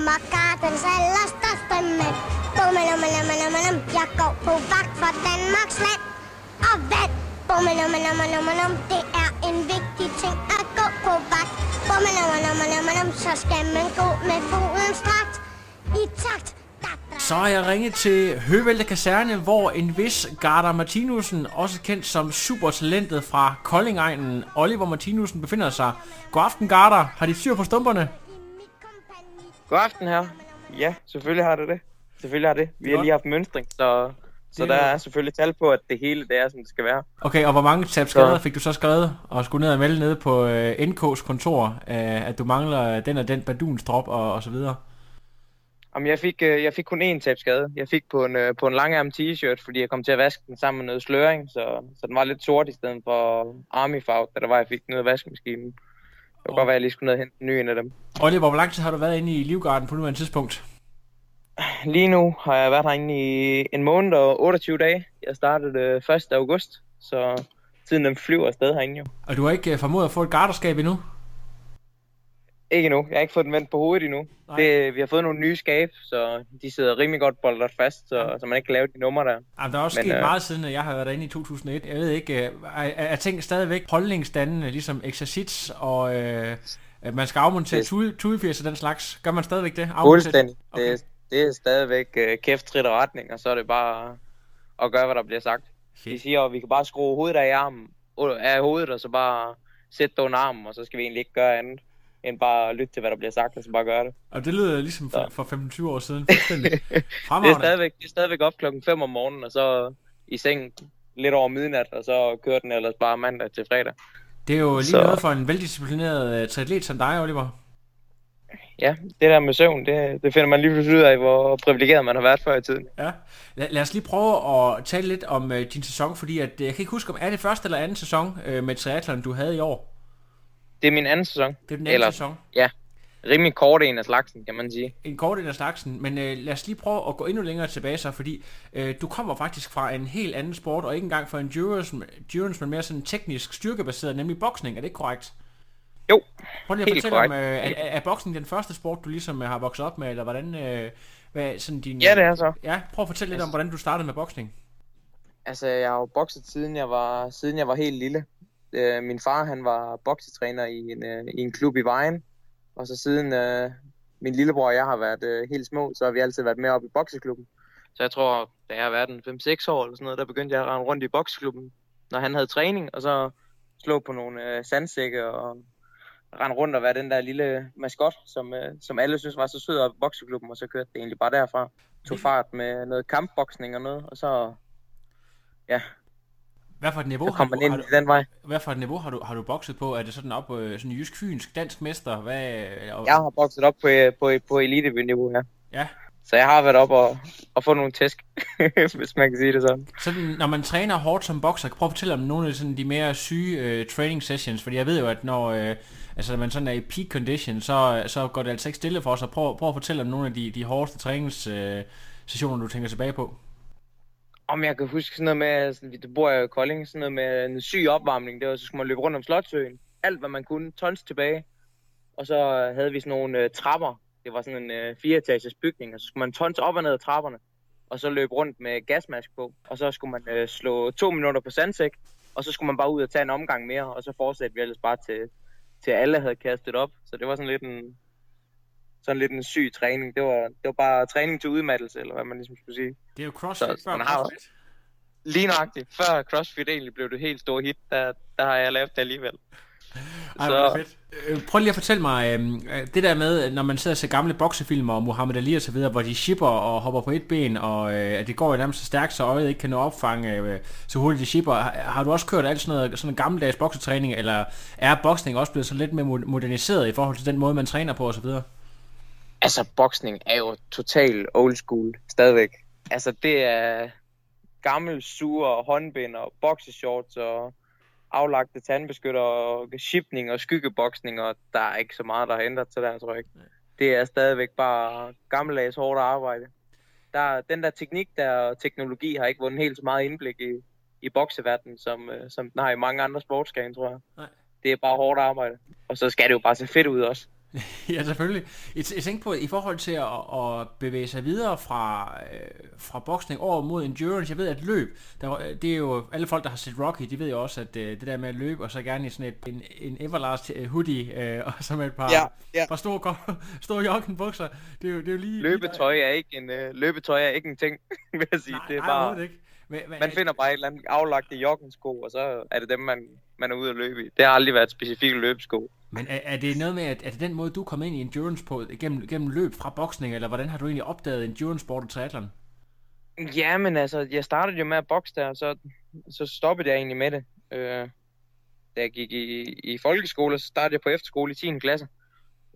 Jeg kommer gardens allerstørste mand. Bummelummelummelum, jeg går på vagt for Danmarks land og vand. Bummelummelummelummelum, det er en vigtig ting at gå på vagt. Bummelummelummelummelum, så skal man gå med foden strakt i takt. Så har jeg ringet til Høvelte Kaserne, hvor en vis Garda Martinussen, også kendt som supertalentet fra Koldingegnen, Oliver Martinussen, befinder sig. God aften, Garda. Har de styr på stumperne? God aften her. Ja, selvfølgelig har det det. Selvfølgelig har det. Vi har lige haft mønstring, så, så der er- selvfølgelig tal på, at det hele det er, som det skal være. Okay, og hvor mange tab skader fik du så skrevet og skulle ned og melde nede på øh, NK's kontor, øh, at du mangler den og den baduns drop og, og så videre? Om jeg fik, øh, jeg fik kun én tabskade. Jeg fik på en, øh, på en langærm t-shirt, fordi jeg kom til at vaske den sammen med noget sløring, så, så den var lidt sort i stedet for army farve, da der var, jeg fik den ud af vaskemaskinen. Kunne godt være, at jeg lige skulle ned og hente en ny en af dem. Oliver, hvor lang tid har du været inde i Livgarden på nuværende tidspunkt? Lige nu har jeg været herinde i en måned og 28 dage. Jeg startede øh, 1. august, så tiden den flyver afsted herinde jo. Og du har ikke øh, formået at få et garderskab endnu? Ikke endnu. Jeg har ikke fået den vendt på hovedet endnu. Det, vi har fået nogle nye skab, så de sidder rimelig godt boldet fast, så, så man ikke kan lave de numre der. Jamen, der er også Men, sket øh, meget siden, at jeg har været derinde i 2001. Jeg ved ikke, øh, er, er, er ting stadigvæk holdningsdannende, ligesom exercits, og øh, man skal afmontere Det- og den slags. Gør man stadigvæk det? Fuldstændig. Okay. Det, er- det er stadigvæk øh, kæft, trit og retning, og så er det bare at gøre, hvad der bliver sagt. De siger, at vi kan bare skrue hovedet af armen, øh, af hovedet, og så bare sætte det under armen, og så skal vi egentlig ikke gøre andet, end bare lytte til, hvad der bliver sagt, og så bare gøre det. Og det lyder ligesom for, for 15-20 år siden. Fuldstændig. Det er, Fremragende. stadigvæk, det er stadigvæk op klokken 5 om morgenen, og så i seng lidt over midnat, og så kører den ellers bare mandag til fredag. Det er jo lige Så- noget for en veldisciplineret uh, triatlet som dig, Oliver. Ja, det der med søvn, det, det finder man lige pludselig ud af, hvor privilegeret man har været før i tiden. Ja. Lad, lad os lige prøve at tale lidt om uh, din sæson, fordi at, uh, jeg kan ikke huske, om er det første eller anden sæson uh, med triathlon, du havde i år? Det er min anden sæson. Det er den anden sæson. Ja, rimelig kort en af slagsen, kan man sige. En kort en af slagsen, men øh, lad os lige prøve at gå endnu længere tilbage så, fordi øh, du kommer faktisk fra en helt anden sport, og ikke engang fra endurance, endurance men mere sådan teknisk styrkebaseret, nemlig boksning, er det ikke korrekt? Jo, Prøv lige at helt fortælle om, korrekt. øh, er, er, boksning den første sport, du ligesom øh, har vokset op med, eller hvordan, øh, hvad sådan din... Ja, det er så. Ja, prøv at fortælle lidt om, hvordan du startede med boksning. Altså, jeg har jo bokset siden jeg var, siden jeg var helt lille. Øh, min far, han var boksetræner i en, øh, i en klub i Vejen. Og så siden øh, min lillebror og jeg har været øh, helt små, så har vi altid været med op i bokseklubben. Så jeg tror, da jeg har været 5-6 år eller sådan noget, der begyndte jeg at rende rundt i bokseklubben, når han havde træning, og så slå på nogle øh, sandsække og rende rundt og være den der lille maskot, som, øh, som alle synes var så sød op i bokseklubben, og så kørte det egentlig bare derfra. Tog fart med noget kampboksning og noget, og så ja, hvad for et niveau har du, har du, den vej. hvad for et niveau har du, har du bokset på? Er det sådan op på øh, sådan jysk fynsk, dansk mester? Hvad, og, Jeg har bokset op på, på, på elite-niveau her. Ja. Så jeg har været op og, og få nogle tæsk, hvis man kan sige det sådan. Sådan, når man træner hårdt som bokser, prøv at fortælle om nogle af sådan de mere syge øh, training sessions, fordi jeg ved jo, at når øh, altså, når man sådan er i peak condition, så, så går det altså ikke stille for sig. Prøv, prøv at fortælle om nogle af de, de hårdeste træningssessioner, øh, sessioner, du tænker tilbage på. Om jeg kan huske sådan noget med, sådan, det bor jeg i Kolding, sådan noget med en syg opvarmning, det var, så skulle man løbe rundt om Slotsøen. Alt hvad man kunne, tons tilbage. Og så havde vi sådan nogle øh, trapper. Det var sådan en øh, fireetages bygning, og så skulle man tons op og ned ad trapperne. Og så løbe rundt med gasmask på. Og så skulle man øh, slå to minutter på sandsæk, og så skulle man bare ud og tage en omgang mere, og så fortsatte vi ellers bare til, til alle havde kastet op. Så det var sådan lidt en, sådan lidt en syg træning. Det var, det var bare træning til udmattelse, eller hvad man ligesom skulle sige. Det er jo crossfit Så før man har crossfit. Lige nøjagtigt. Før CrossFit egentlig blev det helt store hit, der, der har jeg lavet det alligevel. Ej, så... fedt. Øh, prøv lige at fortælle mig, øhm, øh, det der med, når man sidder og ser gamle boksefilmer og Muhammad Ali og så videre, hvor de shipper og hopper på et ben, og øh, det går jo nærmest så stærkt, så øjet ikke kan nå opfange øh, så hurtigt de shipper. Har, har du også kørt alt sådan noget, sådan en gammeldags boksetræning, eller er boksning også blevet så lidt mere moderniseret i forhold til den måde, man træner på og så videre? Altså, boksning er jo total old school stadigvæk. Altså, det er gammel sure håndbind og boxershorts og aflagte tandbeskytter og shipning og skyggeboksning, og der er ikke så meget, der har ændret sig der, tror jeg ikke. Det er stadigvæk bare gammeldags hårdt arbejde. Der, den der teknik der teknologi har ikke vundet helt så meget indblik i, i bokseverdenen, som, øh, som den har i mange andre sportsgrene, tror jeg. Nej. Det er bare hårdt arbejde. Og så skal det jo bare se fedt ud også. ja, selvfølgelig. Jeg, jeg tænker på, i forhold til at, at bevæge sig videre fra, øh, fra boksning over mod endurance, jeg ved, at løb, der, det er jo, alle folk, der har set Rocky, de ved jo også, at øh, det der med at løbe, og så gerne i sådan et, en, en Everlast øh, hoodie, øh, og så med et par, ja, ja. par store, store joggenbukser, det er jo, det er jo lige... Løbetøj er ikke en, øh, løbetøj er ikke en ting, vil jeg sige. Nej, det er nej, bare... Det ikke. Men, men, man finder bare et eller andet aflagte joggensko, og så er det dem, man, man er ude at løbe i. Det har aldrig været specifikke løbesko. Men er, er det noget med, at er det den måde, du kom ind i endurance på, gennem, gennem løb fra boksning, eller hvordan har du egentlig opdaget endurance sport og triathlon? Ja, men altså, jeg startede jo med at bokse der, og så, så stoppede jeg egentlig med det. Øh, da jeg gik i, i folkeskole, så startede jeg på efterskole i 10. klasse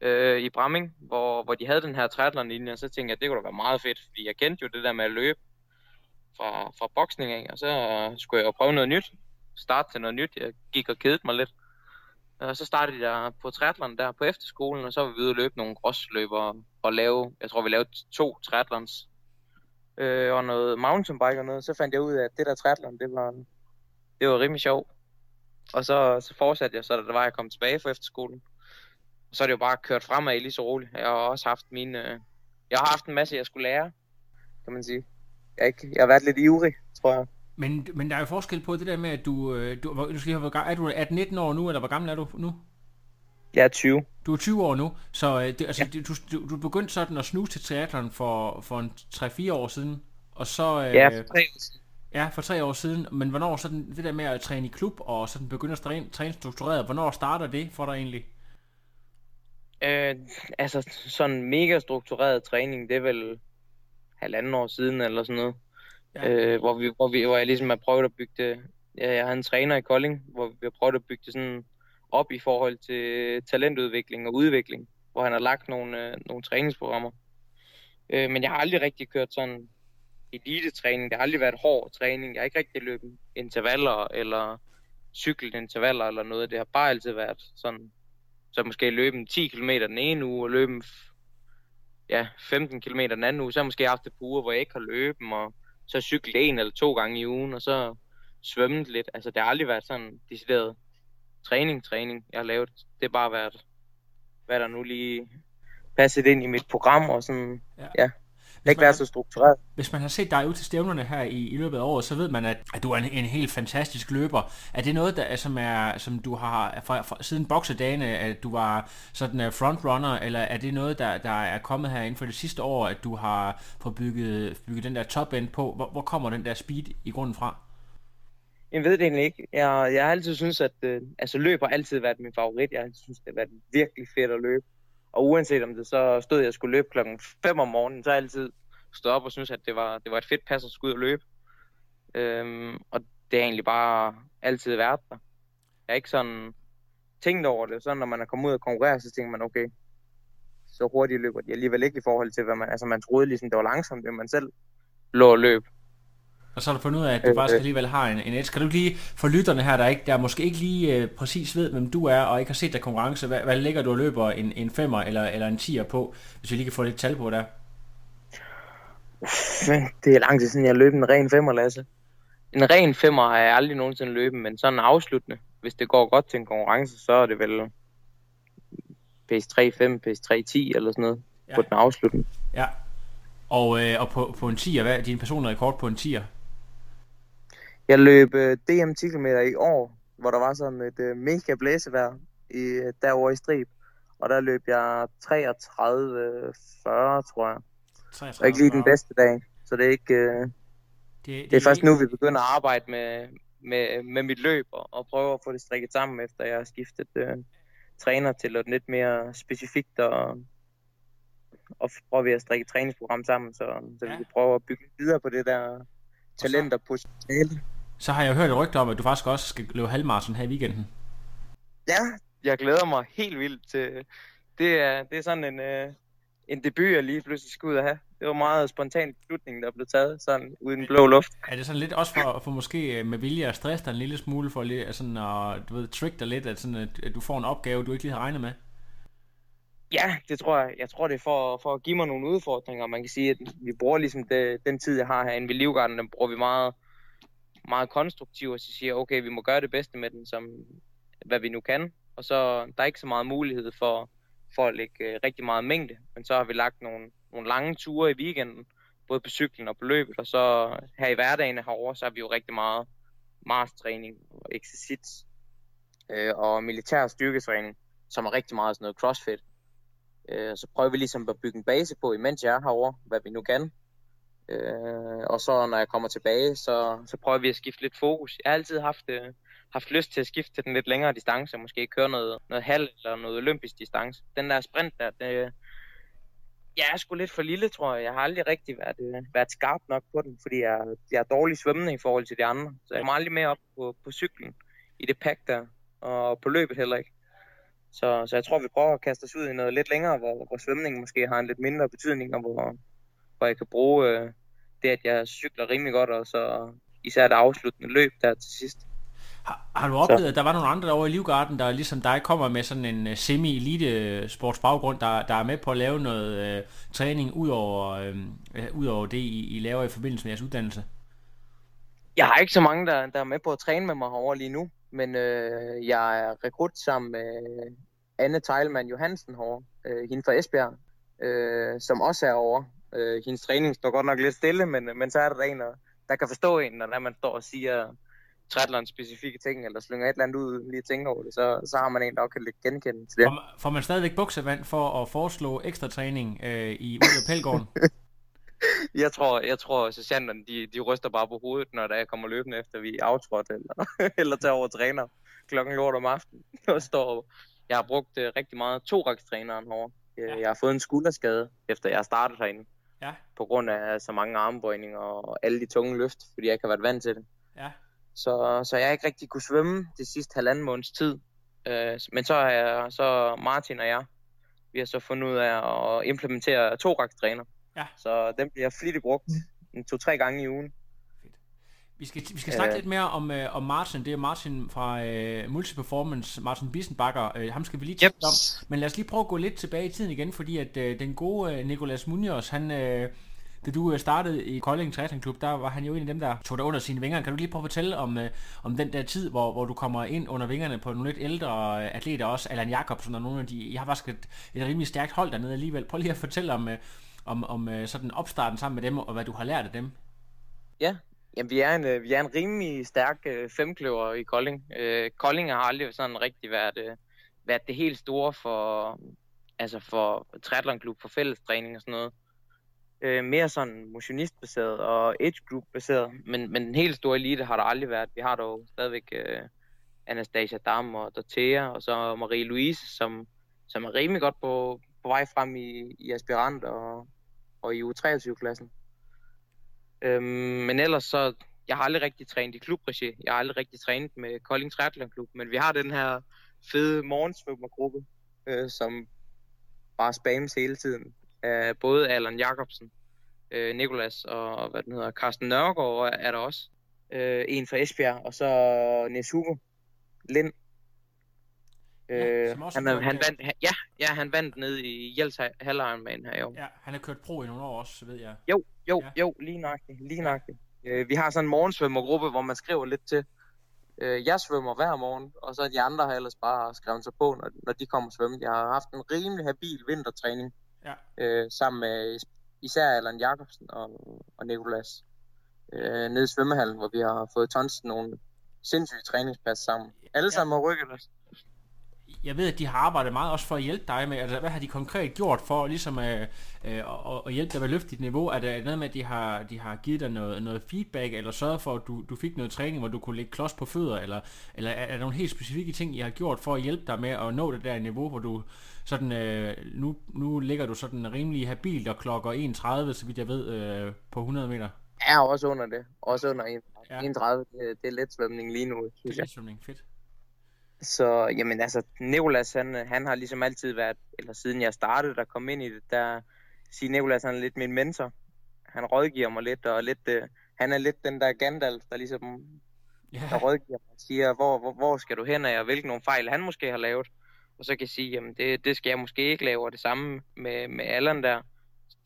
øh, i Bramming, hvor, hvor de havde den her triathlon-linje, og så tænkte jeg, at det kunne da være meget fedt, fordi jeg kendte jo det der med at løbe fra, fra boksning af, og så skulle jeg jo prøve noget nyt, starte til noget nyt. Jeg gik og kedede mig lidt. Og så startede jeg på triathlon der på efterskolen, og så var vi ude og løbe nogle crossløber og lave, jeg tror vi lavede to triathlons øh, og noget mountainbike og noget. Så fandt jeg ud af, at det der triathlon, det var, det var rimelig sjovt. Og så, så fortsatte jeg, så da det var, jeg kom tilbage fra efterskolen. Og så er det jo bare kørt fremad lige så roligt. Jeg har også haft mine, øh, jeg har haft en masse, jeg skulle lære, kan man sige. Jeg, ikke, jeg har været lidt ivrig, tror jeg. Men, men der er jo forskel på det der med, at du, øh, du, du skal have, er du 18-19 år nu, eller hvor gammel er du nu? Jeg er 20. Du er 20 år nu, så øh, det, altså, ja. du, du, du begyndte sådan at snuse til triathlon for, for en 3-4 år siden, og så... Øh, ja, for tre år siden. Ja, for tre år siden. Men hvornår sådan det der med at træne i klub og sådan begynde at træne, træne struktureret, hvornår starter det for dig egentlig? Øh, altså sådan mega struktureret træning, det er vel halvanden år siden eller sådan noget. Ja. Øh, hvor, vi, hvor, vi, hvor jeg ligesom har prøvet at bygge det. Ja, jeg har en træner i Kolding, hvor vi har prøvet at bygge det sådan op i forhold til talentudvikling og udvikling, hvor han har lagt nogle, øh, nogle træningsprogrammer. Øh, men jeg har aldrig rigtig kørt sådan elite-træning. Det har aldrig været hård træning. Jeg har ikke rigtig løbet intervaller eller cyklet intervaller eller noget. Det har bare altid været sådan, så måske løbe 10 km den ene uge og løbe ja, 15 km den anden uge. Så har jeg måske haft et par uger, hvor jeg ikke har løbet, og så cyklet en eller to gange i ugen, og så svømmet lidt. Altså, det har aldrig været sådan decideret træning, træning, jeg har lavet. Det har bare været, hvad der nu lige passet ind i mit program, og sådan, ja. ja det ikke være så struktureret. Hvis man har set dig ud til stævnerne her i, i løbet af året, så ved man, at, at du er en, en helt fantastisk løber. Er det noget, der, som, er, som du har fra, fra, siden boksedagene, at du var sådan en frontrunner, eller er det noget, der, der er kommet her inden for det sidste år, at du har fået bygget, bygget den der top end på? Hvor, hvor kommer den der speed i grunden fra? Jeg ved det egentlig ikke. Jeg, jeg har altid synes at øh, altså løb har altid været min favorit. Jeg har altid synes, det har været virkelig fedt at løbe. Og uanset om det så stod, at jeg skulle løbe klokken 5 om morgenen, så har jeg altid stået op og synes, at det var, det var et fedt pas at skulle ud og løbe. Øhm, og det er egentlig bare altid været der. Jeg er ikke sådan tænkt over det. Så når man er kommet ud og konkurrere, så tænker man, okay, så hurtigt løber de alligevel ikke i forhold til, hvad man, altså man troede ligesom, det var langsomt, det man selv lå og løb. Og så har du fundet ud af, at du øh, faktisk alligevel har en, en edge. Kan du lige, for lytterne her, der, ikke, der måske ikke lige øh, præcis ved, hvem du er, og ikke har set dig konkurrence, hvad, hvad ligger du og løber en, en femmer eller, eller en tier på, hvis vi lige kan få lidt tal på der? Det er lang tid siden, jeg har løbet en ren femmer, Lasse. En ren femmer har jeg aldrig nogensinde løbet, men sådan afsluttende, hvis det går godt til en konkurrence, så er det vel pace 3.5, pace 3.10 eller sådan noget ja. på den afsluttende. Ja, og, øh, og på, på en 10'er, hvad er din personlige rekord på en 10'er? Jeg løb uh, DM 10 km i år, hvor der var sådan et uh, mega blæsevejr i, uh, derovre i strib. Og der løb jeg 33-40, tror jeg. 33, det er ikke lige den bedste dag, så det er ikke... Uh, det, det, det er først nu, vi begynder at arbejde med, med, med mit løb og, og prøve at få det strikket sammen, efter jeg har skiftet øh, træner til noget lidt mere specifikt og, og prøver vi at strikke et træningsprogram sammen, så, så ja. vi kan prøve at bygge videre på det der talent og potentiale. Så har jeg hørt et rygte om, at du faktisk også skal løbe halvmarathon her i weekenden. Ja, jeg glæder mig helt vildt til... Det er, det er sådan en, øh, en debut, jeg lige pludselig skal ud og have. Det var meget spontan beslutning, der blev taget sådan uden blå luft. Er det sådan lidt også for, for måske øh, med vilje at stresse dig en lille smule for lidt, sådan at, du ved, trick dig lidt, at, sådan, at du får en opgave, du ikke lige har regnet med? Ja, det tror jeg. Jeg tror, det er for, for at give mig nogle udfordringer. Man kan sige, at vi bruger ligesom det, den tid, jeg har herinde ved Livgarden, den bruger vi meget, meget konstruktiv, og så siger, okay, vi må gøre det bedste med den, som hvad vi nu kan. Og så der er ikke så meget mulighed for, for at lægge øh, rigtig meget mængde, men så har vi lagt nogle, nogle lange ture i weekenden, både på cyklen og på løbet, og så her i hverdagen herovre, så har vi jo rigtig meget marstræning og exercits øh, og militær styrketræning, som er rigtig meget sådan noget crossfit. Øh, så prøver vi ligesom at bygge en base på, imens jeg er herovre, hvad vi nu kan. Øh, og så når jeg kommer tilbage, så, så prøver vi at skifte lidt fokus. Jeg har altid haft, øh, haft lyst til at skifte til den lidt længere distance, måske køre noget, noget halv eller noget olympisk distance. Den der sprint der, det, jeg er sgu lidt for lille, tror jeg. Jeg har aldrig rigtig været, øh, været skarp nok på den, fordi jeg, jeg er dårlig svømmende i forhold til de andre. Så jeg kommer aldrig mere op på, på cyklen i det pack der, og på løbet heller ikke. Så, så jeg tror, vi prøver at kaste os ud i noget lidt længere, hvor, hvor svømningen måske har en lidt mindre betydning, og hvor, hvor jeg kan bruge øh, det, at jeg cykler rimelig godt, og så især det afsluttende løb der til sidst. Har, har du oplevet, så. at der var nogle andre over i Livgarden, der ligesom dig kommer med sådan en uh, semi-elite sportsbaggrund, der, der er med på at lave noget uh, træning ud over, uh, ud over det, I, I laver i forbindelse med jeres uddannelse? Jeg har ikke så mange, der, der er med på at træne med mig herovre lige nu, men øh, jeg er rekrut sammen med Anne Teilmann Johansen herovre, øh, hende fra Esbjerg, øh, som også er over. Øh, hendes træning står godt nok lidt stille, men, men så er der en, der kan forstå en, når man står og siger triathlon specifikke ting, eller slynger et eller andet ud, lige tænker over det, så, så har man en, der kan lidt genkende til det. Får, får man stadigvæk buksevand for at foreslå ekstra træning øh, i ude af Pelgården? jeg tror, jeg tror sergeanterne, de, de ryster bare på hovedet, når der kommer løbende efter, vi er aftrådt, eller, eller tager over træner klokken lort om aftenen. Og står, jeg har brugt uh, rigtig meget to træneren herovre. Jeg, ja. jeg har fået en skulderskade, efter jeg startede herinde. Ja. På grund af så mange armbøjninger og alle de tunge løft, fordi jeg ikke har været vant til det. Ja. Så, så jeg ikke rigtig kunne svømme det sidste halvanden måneds tid. Øh, men så har jeg, så Martin og jeg, vi har så fundet ud af at implementere to træner. Ja. Så den bliver flittigt brugt mm. to-tre gange i ugen. Vi skal, vi skal snakke øh, lidt mere om, øh, om Martin. Det er Martin fra øh, Multiperformance, Martin Bissenbakker. Øh, ham skal vi lige tale yep. om. Men lad os lige prøve at gå lidt tilbage i tiden igen, fordi at øh, den gode øh, Nicolas Munoz, han... Øh, da du øh, startede i Kolding Triathlon Klub, der var han jo en af dem, der tog dig under sine vinger. Kan du lige prøve at fortælle om, øh, om den der tid, hvor, hvor du kommer ind under vingerne på nogle lidt ældre øh, atleter også, Allan Jacobsen og nogle af de, jeg har faktisk et, et rimelig stærkt hold dernede alligevel. Prøv lige at fortælle om, om, om sådan opstarten sammen med dem, og hvad du har lært af dem. Ja, Jamen, vi er en, øh, vi er en rimelig stærk øh, femkløver i Kolding. Øh, Kolding har aldrig sådan rigtig været, øh, været det helt store for, altså for triathlonklub, for fællestræning og sådan noget øh, mere sådan motionistbaseret og age group baseret, men, men den helt store elite har der aldrig været. Vi har dog stadigvæk øh, Anastasia Dam og Dortea, og så Marie-Louise, som, som er rimelig godt på, på vej frem i, i aspirant og, og i U23-klassen. Øhm, men ellers så, jeg har aldrig rigtig trænet i klubregi. Jeg har aldrig rigtig trænet med Kolding Triathlon Klub, men vi har den her fede morgensvømmergruppe, øh, som bare spams hele tiden af både Allan Jacobsen, øh, Nikolas og hvad den hedder, Carsten Nørgaard er der også. Øh, en fra Esbjerg, og så Niels Hugo Lind. Øh, ja, han, han, han vandt, ja, ja, han vandt ned i Jels Hallerenbanen her i år. Ja, han har kørt pro i nogle år også, ved jeg. Jo, jo, ja. jo, lige nøjagtigt, lige nøjagtigt. Øh, vi har sådan en morgensvømmergruppe, hvor man skriver lidt til. Øh, jeg svømmer hver morgen, og så de andre har ellers bare skrevet sig på, når, når de kommer og svømme. Jeg har haft en rimelig habil vintertræning ja. øh, sammen med især Allan Jacobsen og, og Nikolas øh, nede i svømmehallen, hvor vi har fået tons nogle sindssyge træningspas sammen. Alle ja. sammen har rykket os. Jeg ved, at de har arbejdet meget også for at hjælpe dig med, altså hvad har de konkret gjort for ligesom øh, øh, at, at hjælpe dig med at løfte dit niveau? Er det noget med, at de har, de har givet dig noget, noget feedback, eller sørget for, at du, du fik noget træning, hvor du kunne lægge klods på fødder, eller, eller er, er der nogle helt specifikke ting, I har gjort for at hjælpe dig med at nå det der niveau, hvor du sådan, øh, nu, nu ligger du sådan rimelig habilt og klokker 31, så vidt jeg ved, øh, på 100 meter? Ja, også under det. Også under 31. Ja. 31, det, det er let svømning lige nu, Det synes er jeg. svømning, fedt. Så jamen altså, Nikolas han, han har ligesom altid været, eller siden jeg startede der kom ind i det, der siger Nikolas han er lidt min mentor. Han rådgiver mig lidt, og lidt, øh, han er lidt den der Gandalf, der ligesom Ja, der rådgiver mig og siger, hvor, hvor, hvor skal du hen af, og hvilke nogle fejl han måske har lavet. Og så kan jeg sige, jamen det, det skal jeg måske ikke lave, og det samme med, med Allan der.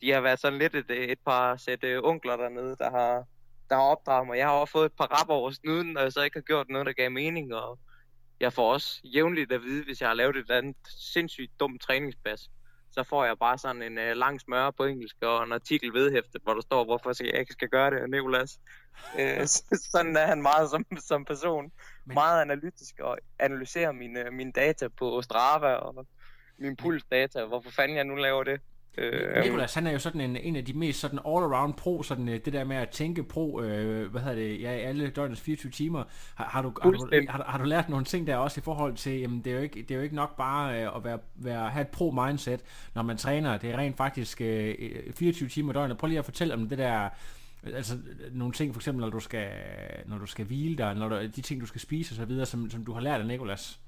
De har været sådan lidt et, et par sæt øh, onkler dernede, der har, der har opdraget mig. Jeg har også fået et par rap over snuden, når jeg så ikke har gjort noget, der gav mening, og jeg får også jævnligt at vide, hvis jeg har lavet et eller andet sindssygt dumt træningspas, så får jeg bare sådan en øh, lang smør på engelsk og en artikel vedhæftet, hvor der står, hvorfor jeg ikke skal gøre det, Nicolas. Øh, sådan er han meget som, som person. Men- Men... Meget analytisk og analyserer mine, mine data på Strava og min pulsdata, hvorfor fanden jeg nu laver det. Øh, Nikolas, han er jo sådan en, en af de mest sådan all-around pro, sådan øh, det der med at tænke pro, øh, hvad hedder det, ja, alle døgnets 24 timer. Har, har, du, har, du, har, har du lært nogle ting der også i forhold til, jamen det er jo ikke, det er jo ikke nok bare øh, at være, være, have et pro-mindset, når man træner. Det er rent faktisk øh, 24 timer døgnet. Prøv lige at fortælle om det der, altså nogle ting, for eksempel når du skal, når du skal hvile dig, når du, de ting, du skal spise osv., som, som du har lært af Nikolas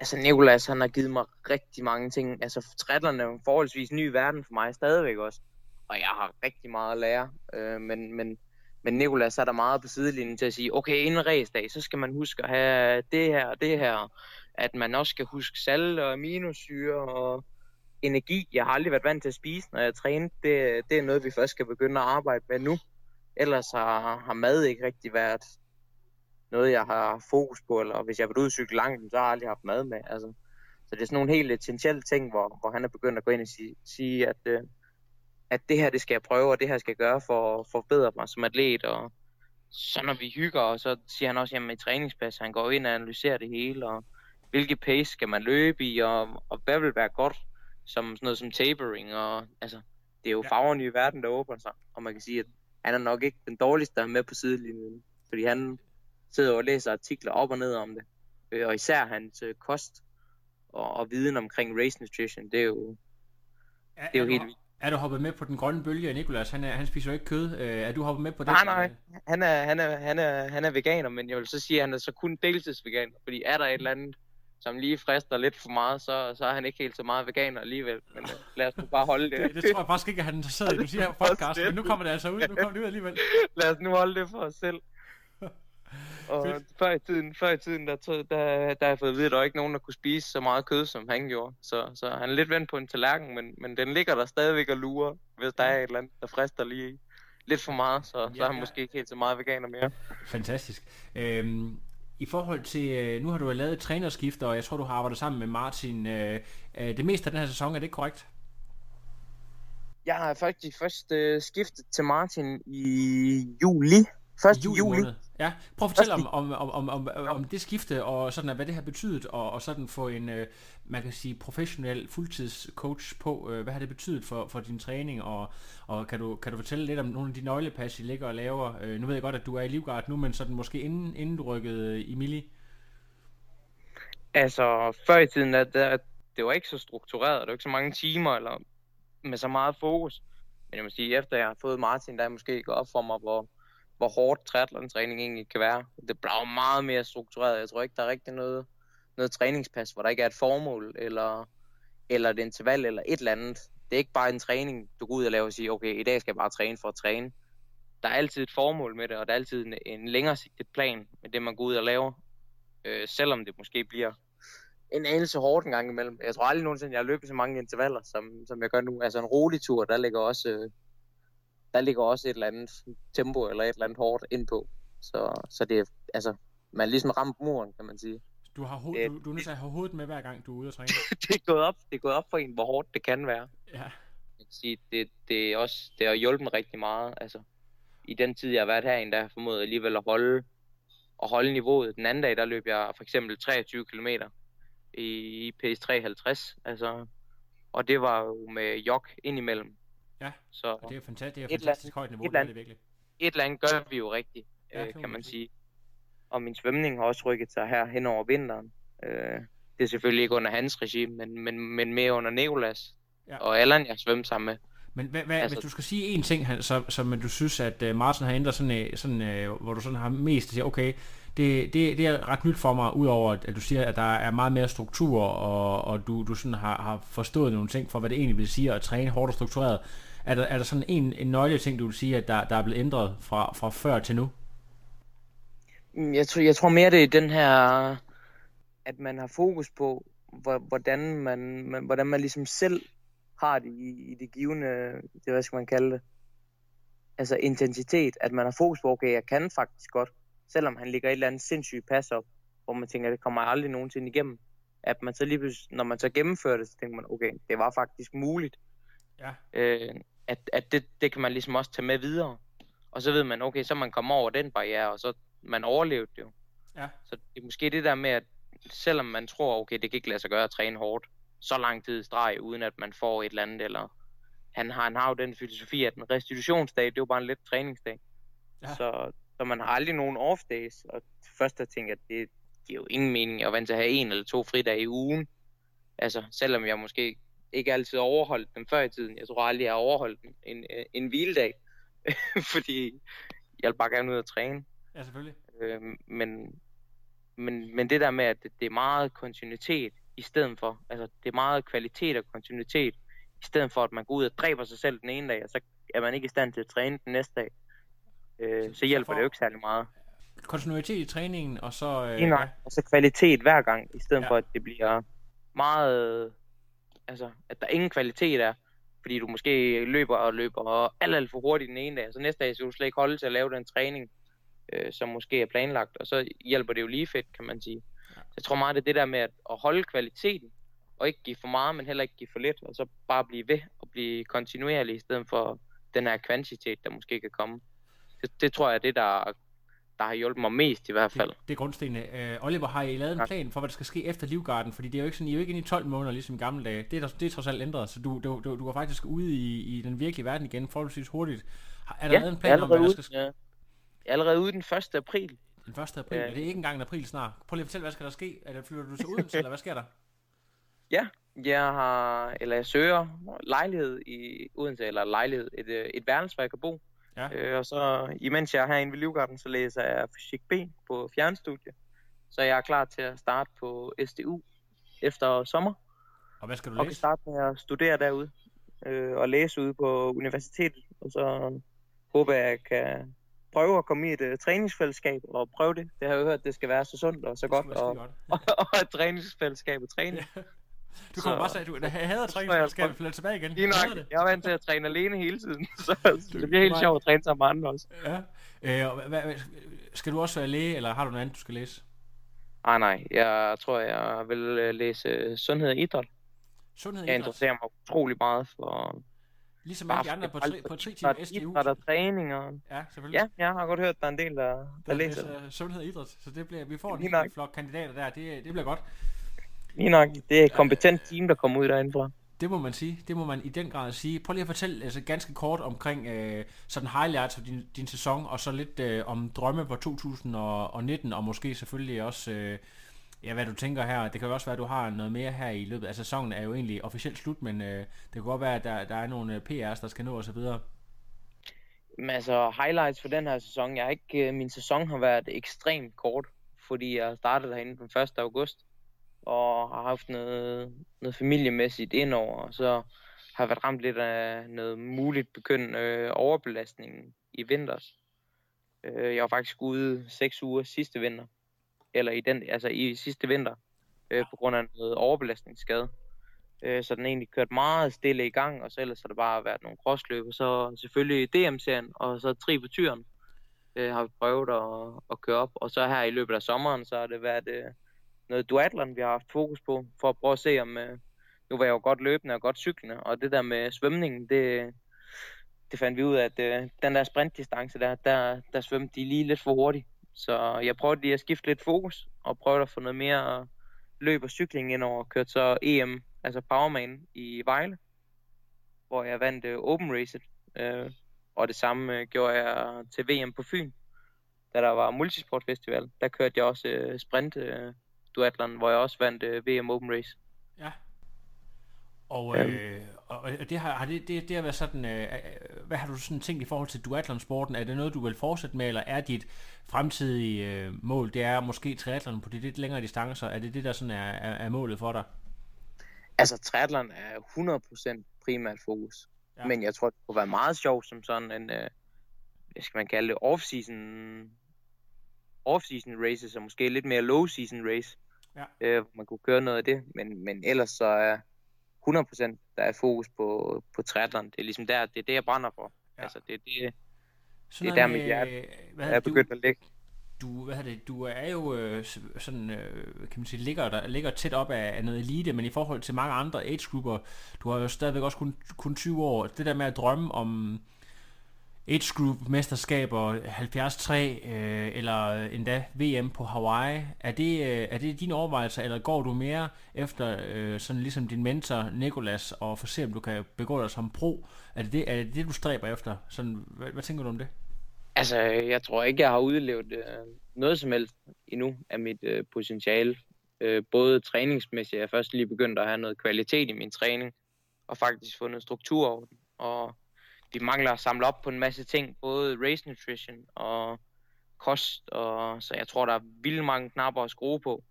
altså Nikolas, han har givet mig rigtig mange ting. Altså triathlon er en forholdsvis ny verden for mig stadigvæk også. Og jeg har rigtig meget at lære. Øh, men, men, men Nikolas er der meget på sidelinjen til at sige, okay, inden racedag, så skal man huske at have det her og det her. At man også skal huske salt og aminosyre og energi. Jeg har aldrig været vant til at spise, når jeg træner. Det, det er noget, vi først skal begynde at arbejde med nu. Ellers har, har mad ikke rigtig været noget, jeg har fokus på, eller hvis jeg har været ude og cykle langt, så har jeg aldrig haft mad med. Altså. Så det er sådan nogle helt essentielle ting, hvor, hvor han er begyndt at gå ind og sige, sige at, øh, at det her, det skal jeg prøve, og det her skal jeg gøre for at forbedre mig som atlet. Og så når vi hygger, og så siger han også, at i træningspas, han går ind og analyserer det hele, og hvilke pace skal man løbe i, og, og hvad vil være godt, som sådan noget som tapering, og altså, det er jo Ja. ja. farverne i verden, der åbner sig, og man kan sige, at han er nok ikke den dårligste, der er med på sidelinjen, fordi han sidder og læser artikler op og ned om det, Øh, og især hans øh, kost og, og viden omkring race nutrition, det er jo, Er, det er jo du- helt vildt. Er du hoppet med på den grønne bølge, Nikolas? Han, er, han spiser jo ikke kød. Øh, er du hoppet med på det? Nej, nej. Han er, han, er, han, er, han er veganer, men jeg vil så sige, at han er så kun deltidsveganer, fordi er der et eller andet, som lige frister lidt for meget, så, så er han ikke helt så meget veganer alligevel. Men øh, lad os nu bare holde det. Det, det tror jeg faktisk ikke, at han er interesseret i. Du siger her podcast, men nu kommer det altså ud. Nu kommer det ud alligevel. lad os nu holde det for os selv. Og Fedt. før i tiden, før i tiden der, tog- der, der har jeg fået at vide, at der var ikke nogen, der kunne spise så meget kød, som han gjorde. Så, så han er lidt vendt på en tallerken, men, men den ligger der stadigvæk og lurer, hvis der er et eller andet, der frister lige lidt for meget, så, så Ja, er han ja. måske ikke helt så meget veganer mere. Fantastisk. Øhm, I forhold til, øh, nu har du lavet et trænerskift, og jeg tror, du har arbejdet sammen med Martin øh, øh, det meste af den her sæson. Er det korrekt? Jeg har faktisk først øh, skiftet til Martin i juli. Først i juli. juli. måned. Ja, prøv at fortælle om, om, om, om, om, om det skifte, og sådan, hvad det har betydet, og, og sådan få en, øh, man kan sige, professionel fuldtidscoach på, øh, hvad har det betydet for, for din træning, og, og kan, du, kan du fortælle lidt om nogle af de nøglepas, I ligger og laver? Øh, nu ved jeg godt, at du er i Livgard nu, men sådan måske inden, inden du rykkede øh, i Mili. Altså, før i tiden, at det, det var ikke så struktureret, der var ikke så mange timer, eller med så meget fokus. Men jeg må sige, efter jeg har fået Martin, der er måske gået op for mig, hvor, hvor hårdt triathlon-træning egentlig kan være. Det bliver jo meget mere struktureret. Jeg tror ikke, der er rigtig noget, noget træningspas, hvor der ikke er et formål, eller, eller et interval, eller et eller andet. Det er ikke bare en træning, du går ud og laver og siger, okay, i dag skal jeg bare træne for at træne. Der er altid et formål med det, og der er altid en, en længere sigtet plan med det, man går ud og laver. Øh, selvom det måske bliver en anelse hårdt en gang imellem. Jeg tror aldrig nogensinde, jeg har løbet så mange intervaller, som, som jeg gør nu. Altså en rolig tur, der ligger også, øh, der ligger også et eller andet tempo eller et eller andet hårdt ind på. Så, så det er, altså, man ligesom ramt muren, kan man sige. Du, har ho- Det- du, du er nødt til at have hovedet med hver gang, du er ude at træne. det er gået op, det er gået op for en, hvor hårdt det kan være. Ja. Jeg kan sige, det, det, er også, det har hjulpet mig rigtig meget. Altså, I den tid, jeg har været herinde, der har jeg formået alligevel at holde, at holde niveauet. Den anden dag, der løb jeg for eksempel 23 km. i, i PS350, altså, og det var jo med jog indimellem. Ja, Så og det er fantastisk, det er Et fantastisk andet- højt niveau, et det er det virkelig. et eller andet gør vi jo rigtigt, Ja, øh, kan man sige. Og min svømning har også rykket sig her hen over vinteren. Øh, det er selvfølgelig ikke under hans regime, men, men, men mere under Nikolas Ja. og Allan, jeg svømte sammen med. Men hvad, hvad, altså, hvis du skal sige en ting, han, som, som du synes, at uh, Martin har ændret sådan, uh, sådan uh, hvor du sådan har mest at sige, okay, det, det, det er ret nyt for mig, udover at, du siger, at der er meget mere struktur, og, og du, du sådan har, har forstået nogle ting for, hvad det egentlig vil sige at træne hårdt og struktureret. Er der, er der sådan en, en nøgle ting, du vil sige, at der, der er blevet ændret fra, fra før til nu? Mm, Jeg tror, jeg tror mere, det er den her, at man har fokus på, hvor- hvordan man, man, hvordan man ligesom selv har det i, i det givende, det, hvad skal man kalde det, altså intensitet, at man har fokus på, okay, jeg kan faktisk godt, selvom han ligger et eller andet sindssygt pas op, hvor man tænker, det kommer aldrig nogensinde igennem, at man så lige pludselig, når man så gennemfører det, så tænker man, okay, det var faktisk muligt, Ja. øh, at, at det, det kan man ligesom også tage med videre. Og så ved man, okay, så man kommer over den barriere, og så man overlevede det jo. Ja. Så det er måske det der med, at selvom man tror, okay, det kan ikke lade sig gøre at træne hårdt, så lang tid streg, uden at man får et eller andet, eller han har, han har jo den filosofi, at en restitutionsdag, det er jo bare en let træningsdag. Ja. Så, så man har aldrig nogen off-days, og først der tænker jeg, at det giver jo ingen mening at vente til at have en eller to fridage i ugen. Altså, selvom jeg måske ikke altid overholdt dem før i tiden. Jeg tror aldrig, jeg har overholdt en, en, en hviledag, fordi jeg vil bare gerne ud og træne. Ja, selvfølgelig. Øh, men, men, men det der med, at det, det er meget kontinuitet i stedet for, altså det er meget kvalitet og kontinuitet, i stedet for at man går ud og dræber sig selv den ene dag, og så er man ikke i stand til at træne den næste dag. Øh, Så- hjælper for- det jo ikke særlig meget. Kontinuitet i træningen, og så... Øh, nok. Og så kvalitet hver gang, i stedet Ja. ja. for at det bliver meget, altså at der ingen kvalitet er, fordi du måske løber og løber alt, alt for hurtigt den ene dag, og så næste dag så kan du slet ikke holde til at lave den træning, øh, som måske er planlagt, og så hjælper det jo lige fedt, kan man sige. Jeg tror meget, det er det der med at, at holde kvaliteten, og ikke give for meget, men heller ikke give for lidt, og så bare blive ved og blive kontinuerlig, i stedet for den her kvantitet, der måske kan komme. Det, det tror jeg er det, der, der har hjulpet mig mest i hvert fald. Det, det er grundstenene. Øh, Oliver, har I lavet en plan for, hvad der skal ske efter Livgarden? Fordi det er jo ikke sådan, I er jo ikke inde i 12 måneder, ligesom i gamle dage. Det er, der, det er trods alt ændret, så du, du, du, du er faktisk ude i, i den virkelige verden igen, forholdsvis hurtigt. Er der Ja, lavet en plan om, hvad der skal ske ja. Jeg er allerede ude den 1. april. Den 1. april? Er det ikke engang en april snart? Prøv lige at fortælle, hvad skal der ske? Er det, flytter du til Odense, eller hvad sker der? Ja, jeg har, eller jeg søger lejlighed i Odense, eller lejlighed, et, øh, et værelse, hvor jeg kan bo. Ja. Øh, og så, imens jeg er herinde ved Livgarden, så læser jeg fysik B på fjernstudie. Så jeg er klar til at starte på SDU efter sommer, Og hvad skal du og kan læse? starte med at studere derude, øh, og læse ude på universitetet. Og så håber jeg, at jeg kan prøve at komme i et uh, træningsfællesskab og prøve det. Det har jeg jo hørt, det skal være så sundt og så godt, og, godt. og et træningsfællesskab og træne. Ja. Du kommer bare sige, du jeg hader træningsfællesskab, jeg- flytter tilbage igen. Lige Jeg nok. Jeg er vant til at træne alene hele tiden, så, så det bliver helt sjovt at træne sammen med andre også. Ja. Øh, og hvad, hvad, skal du også være læge, eller har du noget andet, du skal læse? Ah, nej, jeg tror, jeg vil øh, læse øh, sundhed og idræt. Sundhed Jeg idræt. interesserer mig utrolig meget for Ligesom alle de andre på, tri, på tri team idræt, SDU. idræt og træning. Og... Ja, selvfølgelig. Ja, jeg har godt hørt, at der er en del, der, der der læser sundhed og idræt, så det bliver, vi får en nok. flok kandidater der, det, det bliver godt. Lige nok, det er et kompetent team, der kommer ud derindefra. Det må man sige, det må man i den grad sige. Prøv lige at fortælle altså, ganske kort omkring øh, sådan highlights af din, din sæson, og så lidt øh, om drømme på 2019, og måske selvfølgelig også, øh, ja, hvad du tænker her. Det kan jo også være, at du har noget mere her i løbet af sæsonen, er jo egentlig officielt slut, men øh, det kan godt være, at der, der er nogle øh, PR's, der skal nå osv. Men altså, highlights for den her sæson. Jeg har ikke, øh, min sæson har været ekstremt kort, fordi jeg startede derinde den 1. august, og har haft noget, noget familiemæssigt indover, og så har været ramt lidt af noget muligt begyndende øh, overbelastning i vinters. Øh, jeg var faktisk ude seks uger sidste vinter, eller i den, altså i sidste vinter, øh, på grund af noget overbelastningsskade. Øh, så den egentlig kørt meget stille i gang, og så ellers har det bare været nogle crossløb, og så selvfølgelig DM-serien, og så tri på tyren øh, har vi prøvet at, at køre op. Og så her i løbet af sommeren, så har det været øh, noget duatlon, vi har haft fokus på, for at prøve at se om, øh, nu var jeg jo godt løbende og godt cyklende, og det der med svømningen, det, det fandt vi ud af, at øh, den der sprintdistance der, der, der svømte de lige lidt for hurtigt. Så jeg prøvede lige at skifte lidt fokus, og prøvede at få noget mere løb og cykling ind over, kørte så EM, altså Powerman i Vejle, hvor jeg vandt øh, Open Racet. Øh, og det samme øh, gjorde jeg til VM på Fyn, da der var Multisport Festival. Der kørte jeg også øh, sprint øh, duatlon, hvor jeg også vandt øh, VM Open Race. Ja. Og, Øhm. øh, og det har, har det, det, det har været sådan, øh, øh, hvad har du sådan tænkt i forhold til duathlon-sporten? Er det noget, du vil fortsætte med, eller er dit fremtidige øh, mål, det er måske triathlon på de lidt længere distancer? Er det det, der sådan er, er, er målet for dig? Altså, triathlon er 100% primært fokus. Ja. Ja. Men jeg tror, det kunne være meget sjovt som sådan en, øh, hvad skal man kalde det, off-season, off-season races, og måske lidt mere low-season race. Ja. Øh, man kunne køre noget af det. Men, men ellers så er 100% der er fokus på, på triathlon. Det er ligesom der, det er det, jeg brænder for. Ja. Altså, det er det, Sådan Det er der, noget mit hjerte hvad er det, du, begyndt at lægge. du, hvad det, du er jo øh, sådan, øh, kan man sige, ligger, der, ligger tæt op af, af noget elite, men i forhold til mange andre age-grupper, du har jo stadigvæk også kun, kun 20 år, det der med at drømme om age group mesterskaber 73 øh, eller endda VM på Hawaii, er det, øh, er det dine overvejelser, eller går du mere efter øh, sådan ligesom din mentor Nikolas og for se om du kan begå dig som pro? Er det det, er det, det du stræber efter? Sådan, hvad, hvad tænker du om det? Altså, jeg tror ikke, jeg har udlevet øh, noget som helst endnu af mit øh, potentiale. Øh, både træningsmæssigt, jeg først lige begyndt at have noget kvalitet i min træning, og faktisk fundet struktur over den. Og vi mangler at samle op på en masse ting, både race nutrition og kost, og så jeg tror, der er vildt mange knapper at skrue på.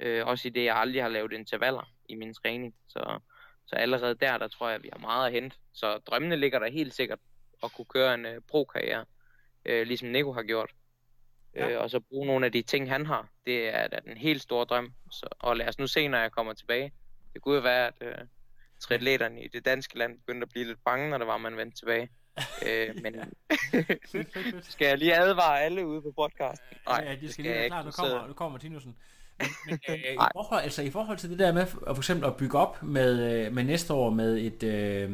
Øh, også i det, jeg aldrig har lavet intervaller i min træning. Så, så allerede der, der tror jeg, at vi har meget at hente. Så drømmene ligger der helt sikkert at kunne køre en øh, pro-karriere øh, ligesom Nico har gjort. Ja. Ja. Øh, og så bruge nogle af de ting, han har. Det er da den helt store drøm. Så, og lad os nu se, når jeg kommer tilbage. Det kunne jo være, at øh, triatleterne i det danske land begyndte at blive lidt bange, når det var, man vendte tilbage. øh, men skal jeg lige advare alle ude på podcasten? Nej, ja, de det skal lige være klar, nu kommer, nu kommer Martinussen. Men, men øh, i, forhold, altså, i forhold til det der med for eksempel at bygge op med, øh, med næste år med et, øh,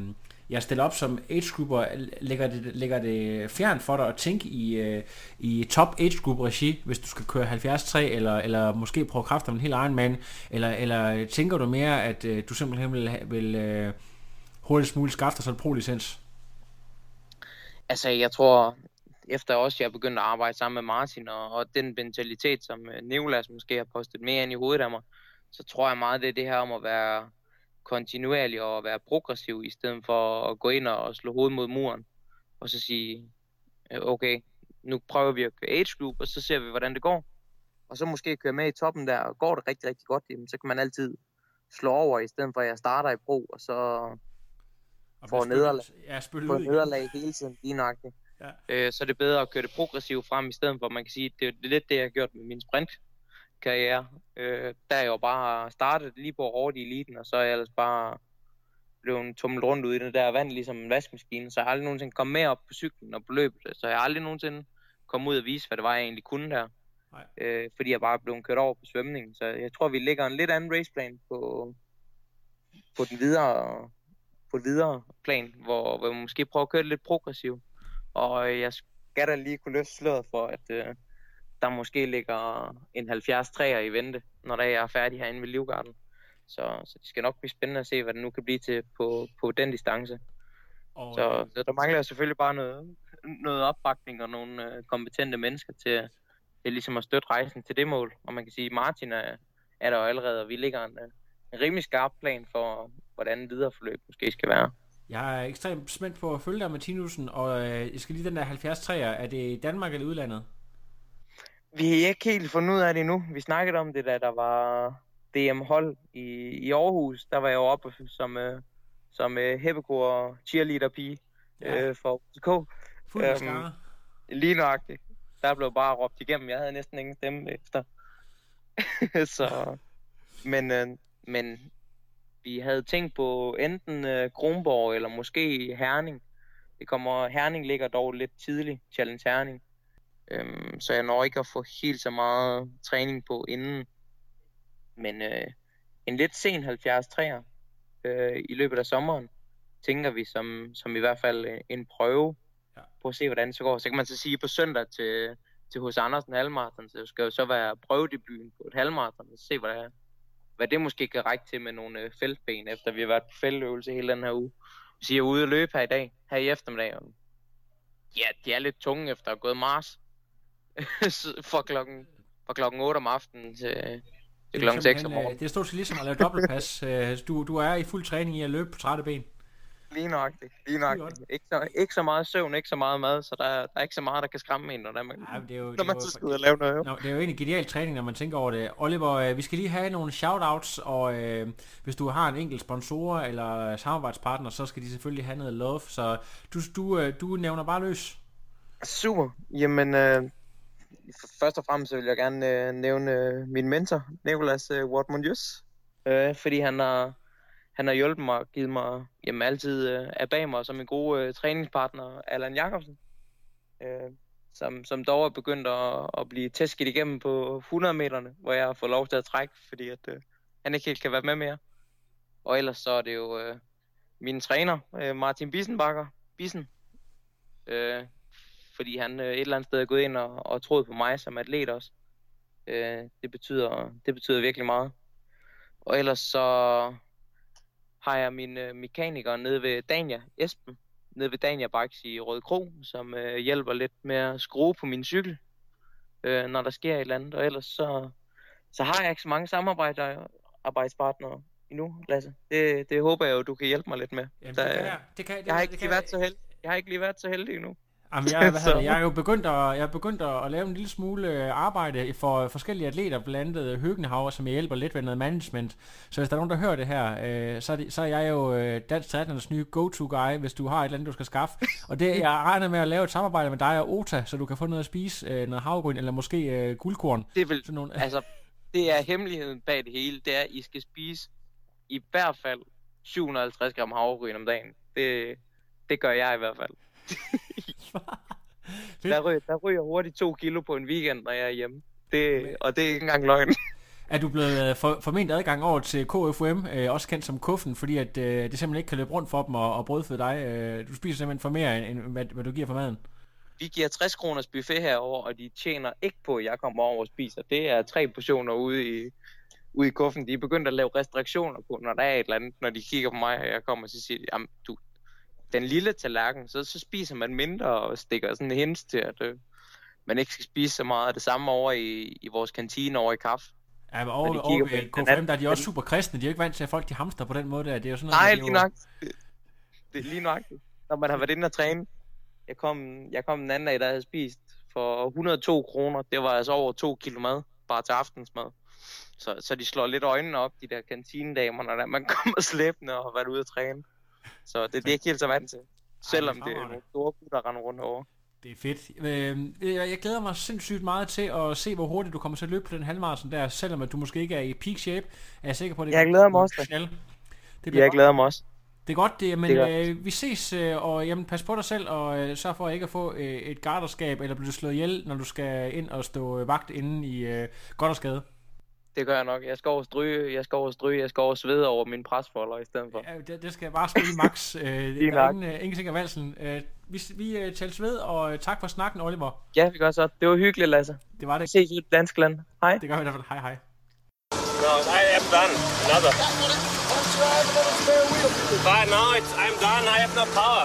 jeg stiller op som age grupper, lægger det, lægger det fjern for dig at tænke i, øh, i top age group regi, hvis du skal køre 73 eller, eller måske prøve kræfter med en helt egen mand, eller, eller tænker du mere, at øh, du simpelthen vil, vil øh, hurtigst muligt skaffe dig sådan en pro-licens? Altså, jeg tror, efter også jeg begyndte at arbejde sammen med Martin, og, og den mentalitet, som øh, Nicolas måske har postet mere ind i hovedet af mig, så tror jeg meget, det er det her om at være kontinuerlig og være progressiv, i stedet for at gå ind og slå hovedet mod muren, og så sige, øh, okay, nu prøver vi at køre age group, og så ser vi, hvordan det går. Og så måske køre med i toppen der, og går det rigtig, rigtig godt, jamen, så kan man altid slå over, i stedet for at jeg starter i pro, og så Og Får nederlag. Ja, spillet få ud igen. nederlag hele tiden, lige nøjagtigt. Ja. Øh, så er det bedre at køre det progressivt frem, i stedet for, man kan sige, det er det lidt det, jeg har gjort med min sprintkarriere. Øh, der er jeg jo bare startet lige på hårdt i eliten, og så er jeg ellers bare blevet tumlet rundt ud i det der vand, ligesom en vaskemaskine, så jeg har aldrig nogensinde kommet med op på cyklen og på løbet, så jeg har aldrig nogensinde kommet ud og vise, hvad det var, jeg egentlig kunne der. Nej. Øh, fordi jeg bare blevet kørt over på svømningen, så jeg tror, vi lægger en lidt anden raceplan på, på den videre på et videre plan, hvor, hvor vi måske prøver at køre det lidt progressivt. Og jeg skal da lige kunne løfte sløret for, at øh, der måske ligger en 70 træer i vente, når der er færdig herinde ved Livgarden. Så, så det skal nok blive spændende at se, hvad det nu kan blive til på, på den distance. Og, Så, så der mangler selvfølgelig bare noget, noget opbakning og nogle øh, kompetente mennesker til, til ligesom at støtte rejsen til det mål. Og man kan sige, at Martin er, er der jo allerede, og vi ligger en, øh, en rimelig skarp plan for, hvordan videre forløb måske skal være. Jeg er ekstremt spændt på at følge dig, Martinussen, og øh, jeg skal lige den der 70 træer. Er det i Danmark eller udlandet? Vi har ikke helt fundet ud af det endnu. Vi snakkede om det, da der var DM-hold i, i Aarhus. Der var jeg jo oppe som, øh, som øh, Hebbekor cheerleader-pige Ja. øh, for UTK. Fuld Øhm. Lige nøjagtigt. Der blev bare råbt igennem. Jeg havde næsten ingen stemme efter. så, men, øh, men vi havde tænkt på enten øh, Kronborg eller måske Herning. Det kommer, Herning ligger dog lidt tidligt, Challenge Herning. Øhm, så jeg når ikke at få helt så meget træning på inden. Men øh, en lidt sen 70 træer øh, i løbet af sommeren, tænker vi som, som i hvert fald øh, en prøve Ja. på at se, hvordan det så går. Så kan man så sige på søndag til, til hos Andersen halvmarathon, så det skal jo så være prøvedebuten på et halvmarathon, og se, hvad, hvad det måske kan række til med nogle øh, feltben, efter vi har været på feltøvelse hele den her uge. Hvis I er ude at løbe her i dag, her i eftermiddag, og ja, de er lidt tunge efter at have gået Mars fra klokken, fra klokken 8 om aftenen til, til klokken 6 om morgenen. Det er stort set ligesom at lave dobbeltpas. Øh, du, du er i fuld træning i at løbe på trætte ben. Lige nøjagtigt. Lige nøjagtigt. Ikke så, ikke så meget søvn, ikke så meget mad, så der, er- der er ikke så meget, der kan skræmme en, når, der, man, Ja, det er jo, når det er man jo, så skal ud og lave noget. jo. Nå, det er jo egentlig genial træning, når man tænker over det. Oliver, øh, vi skal lige have nogle shoutouts, og øh, hvis du har en enkelt sponsor eller samarbejdspartner, så skal de selvfølgelig have noget love. Så du, du, øh, du nævner bare løs. Super. Jamen, øh, først og fremmest vil jeg gerne øh, nævne øh, min mentor, Nicolas øh, Wortmann-Jøs. Øh, fordi han har, han har hjulpet mig og givet mig jamen, altid øh, er bag mig som en god øh, træningspartner, Allan Jacobsen. Øh, som, som dog er begyndt at, at blive tæsket igennem på 100 meterne, hvor jeg har fået lov til at trække, fordi at, øh, han ikke helt kan være med mere. Og ellers så er det jo øh, min træner, øh, Martin Bissenbakker, Bissen, øh, fordi han øh, et eller andet sted er gået ind og, og troet på mig som atlet også. Øh, det, betyder, det betyder virkelig meget. Og ellers så har jeg min øh, mekaniker nede ved Dania, Esben, nede ved Dania Bikes i Røde Kro, som øh, hjælper lidt med at skrue på min cykel, øh, når der sker et eller andet. Og ellers så, så har jeg ikke så mange samarbejder, arbejdspartnere endnu, Lasse. Det, det håber jeg jo, du kan hjælpe mig lidt med. Jamen, Så, det kan jeg. Det kan, det, jeg har det ikke kan lige været så heldig. Jeg har ikke lige været så heldig endnu. Jamen, jeg, hvad det, jeg er jo begyndt at, jeg er begyndt at, at lave en lille smule øh, arbejde for forskellige atleter, blandt andet Høgenhauer, som jeg hjælper lidt ved noget management. Så hvis der er nogen, der hører det her, øh, så, er det, så er jeg jo øh, Dansk Triathlons nye go-to-guy, hvis du har et eller andet, du skal skaffe. Og det, jeg regner med at lave et samarbejde med dig og Ota, så du kan få noget at spise, øh, noget havregryn, eller måske øh, guldkorn. Det vil, Sådan nogle, altså, det er hemmeligheden bag det hele, det er, at I skal spise i hvert fald 750 gram havregryn om dagen. Det, det gør jeg i hvert fald. Der ryger, der ryger hurtigt to kilo på en weekend, når jeg er hjemme. Det, og det er ikke engang løgn. er du blevet øh, for, formentlig adgang over til KFUM, øh, også kendt som Kuffen, fordi at, øh, det simpelthen ikke kan løbe rundt for dem og, og brødføde dig. Øh, du spiser simpelthen for mere, end, end hvad, hvad du giver for maden. Vi giver 60 kroners buffet herover, og de tjener ikke på, at jeg kommer over og spiser. Det er tre portioner ude i, ude i kuffen. De er begyndt at lave restriktioner på, når der er et eller andet, når de kigger på mig, og jeg kommer, så siger de, jamen, du, den lille tallerken, så, så spiser man mindre og stikker sådan en hint til, at øh, man ikke skal spise så meget af det samme over i, i vores kantine over i kaffe. Ja, men over, over ved KFM, der er de også super kristne. De er jo ikke vant til, at folk de hamster på den måde der. Det er jo sådan Nej, noget, lige nok. Det, er lige nok. Når man har været inde og træne. Jeg kom, jeg kom den anden dag, der havde spist for 102 kroner. Det var altså over 2 kilo mad, bare til aftensmad. Så, så de slår lidt øjnene op, de der kantinedamer, når man kommer slæbende og har været ude at træne. Så det, det er ikke helt så vant til. Selvom det er fremragende. nogle store gutter, der render rundt over. Det er fedt. Øh, jeg glæder mig sindssygt meget til at se, hvor hurtigt du kommer til at løbe på den halvmarathon der, selvom at du måske ikke er i peak shape. Er jeg sikker på, at det Jeg glæder mig også. Det bliver Jeg godt. glæder mig også. Det er godt, det, men Det er øh, vi ses, øh, og jamen, pas på dig selv, og øh, sørg for ikke at få øh, et garderskab, eller blive slået ihjel, når du skal ind og stå øh, vagt inde i øh, godt og skade. Det gør jeg nok. Jeg skal over stryge, jeg skal over stryge, jeg skal over svede over min presfolder i stedet for. Ja, det, det skal bare spille max. Øh, der er ingen, øh, ingenting af valsen. Øh, vi vi øh, tales ved, og øh, tak for snakken, Oliver. Ja, vi gør så. Det var hyggeligt, Lasse. Det var det. Vi ses i Danskland. Hej. Det gør vi i hvert fald. Hej hej. No, I am done. Another. Fine, now it's, I'm done. I have no power.